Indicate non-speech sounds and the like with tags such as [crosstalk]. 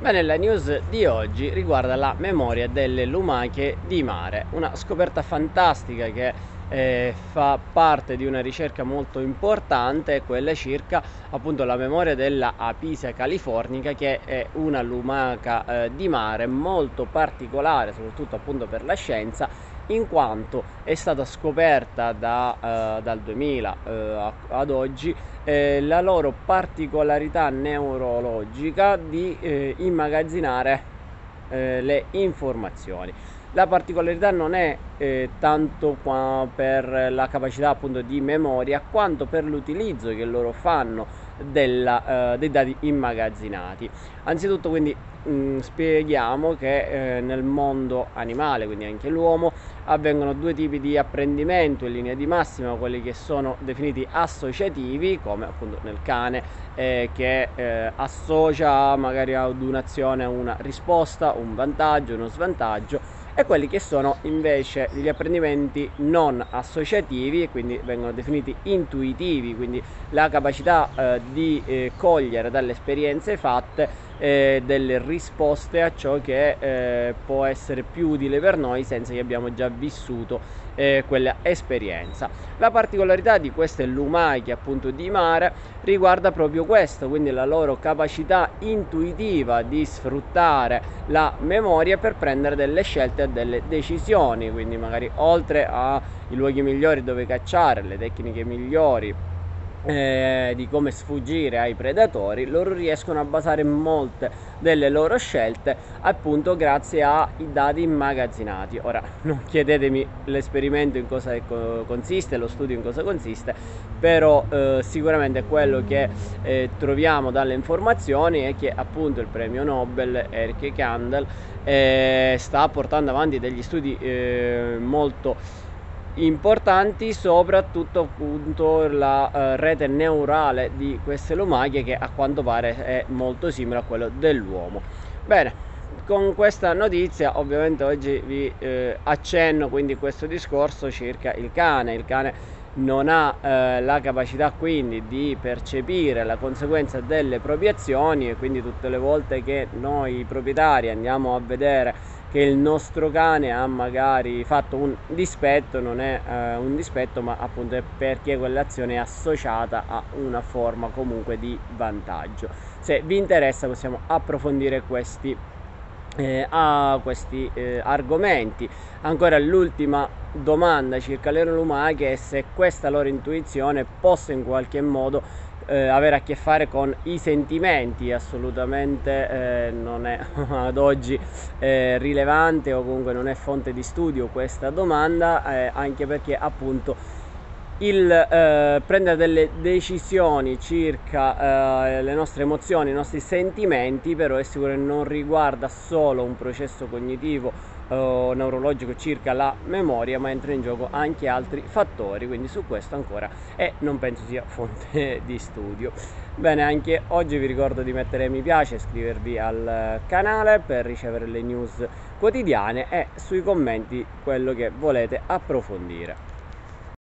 Bene, la news di oggi riguarda la memoria delle lumache di mare, una scoperta fantastica che eh, fa parte di una ricerca molto importante, quella circa appunto la memoria della Apisia californica che è una lumaca eh, di mare molto particolare, soprattutto appunto per la scienza in quanto è stata scoperta da, eh, dal 2000 eh, ad oggi eh, la loro particolarità neurologica di eh, immagazzinare eh, le informazioni. La particolarità non è eh, tanto per la capacità appunto di memoria quanto per l'utilizzo che loro fanno della, dei dati immagazzinati. Anzitutto quindi mm, spieghiamo che eh, nel mondo animale, quindi anche l'uomo, avvengono due tipi di apprendimento in linea di massima, quelli che sono definiti associativi, come appunto nel cane, eh, che eh, associa magari ad un'azione una risposta, un vantaggio, uno svantaggio, e quelli che sono invece gli apprendimenti non associativi quindi vengono definiti intuitivi, quindi la capacità eh, di eh, cogliere dalle esperienze fatte eh, delle risposte a ciò che eh, può essere più utile per noi senza che abbiamo già vissuto eh, quella esperienza. La particolarità di queste lumache appunto di mare riguarda proprio questo, quindi la loro capacità intuitiva di sfruttare la memoria per prendere delle scelte e delle decisioni, quindi magari oltre ai luoghi migliori dove cacciare, le tecniche migliori eh, di come sfuggire ai predatori loro riescono a basare molte delle loro scelte appunto grazie ai dati immagazzinati. Ora [laughs] non chiedetemi l'esperimento in cosa consiste lo studio in cosa consiste però eh, sicuramente quello che eh, troviamo dalle informazioni è che appunto il premio Nobel Eric Kandel eh, sta portando avanti degli studi eh, molto importanti soprattutto appunto la uh, rete neurale di queste lumache che a quanto pare è molto simile a quello dell'uomo. Bene con questa notizia ovviamente oggi vi eh, accenno quindi questo discorso circa il cane. Il cane non ha eh, la capacità quindi di percepire la conseguenza delle proprie azioni e quindi tutte le volte che noi proprietari andiamo a vedere che il nostro cane ha magari fatto un dispetto non è eh, un dispetto ma appunto è perché quell'azione è associata a una forma comunque di vantaggio. Se vi interessa possiamo approfondire questi eh, a questi eh, argomenti. Ancora l'ultima domanda circa le lumache è se questa loro intuizione possa in qualche modo eh, avere a che fare con i sentimenti assolutamente eh, non è [laughs] ad oggi eh, rilevante o comunque non è fonte di studio questa domanda eh, anche perché appunto il eh, prendere delle decisioni circa eh, le nostre emozioni, i nostri sentimenti, però è sicuro che non riguarda solo un processo cognitivo o neurologico circa la memoria, ma entra in gioco anche altri fattori, quindi su questo ancora e non penso sia fonte [laughs] di studio. Bene, anche oggi vi ricordo di mettere mi piace, iscrivervi al canale per ricevere le news quotidiane e sui commenti quello che volete approfondire.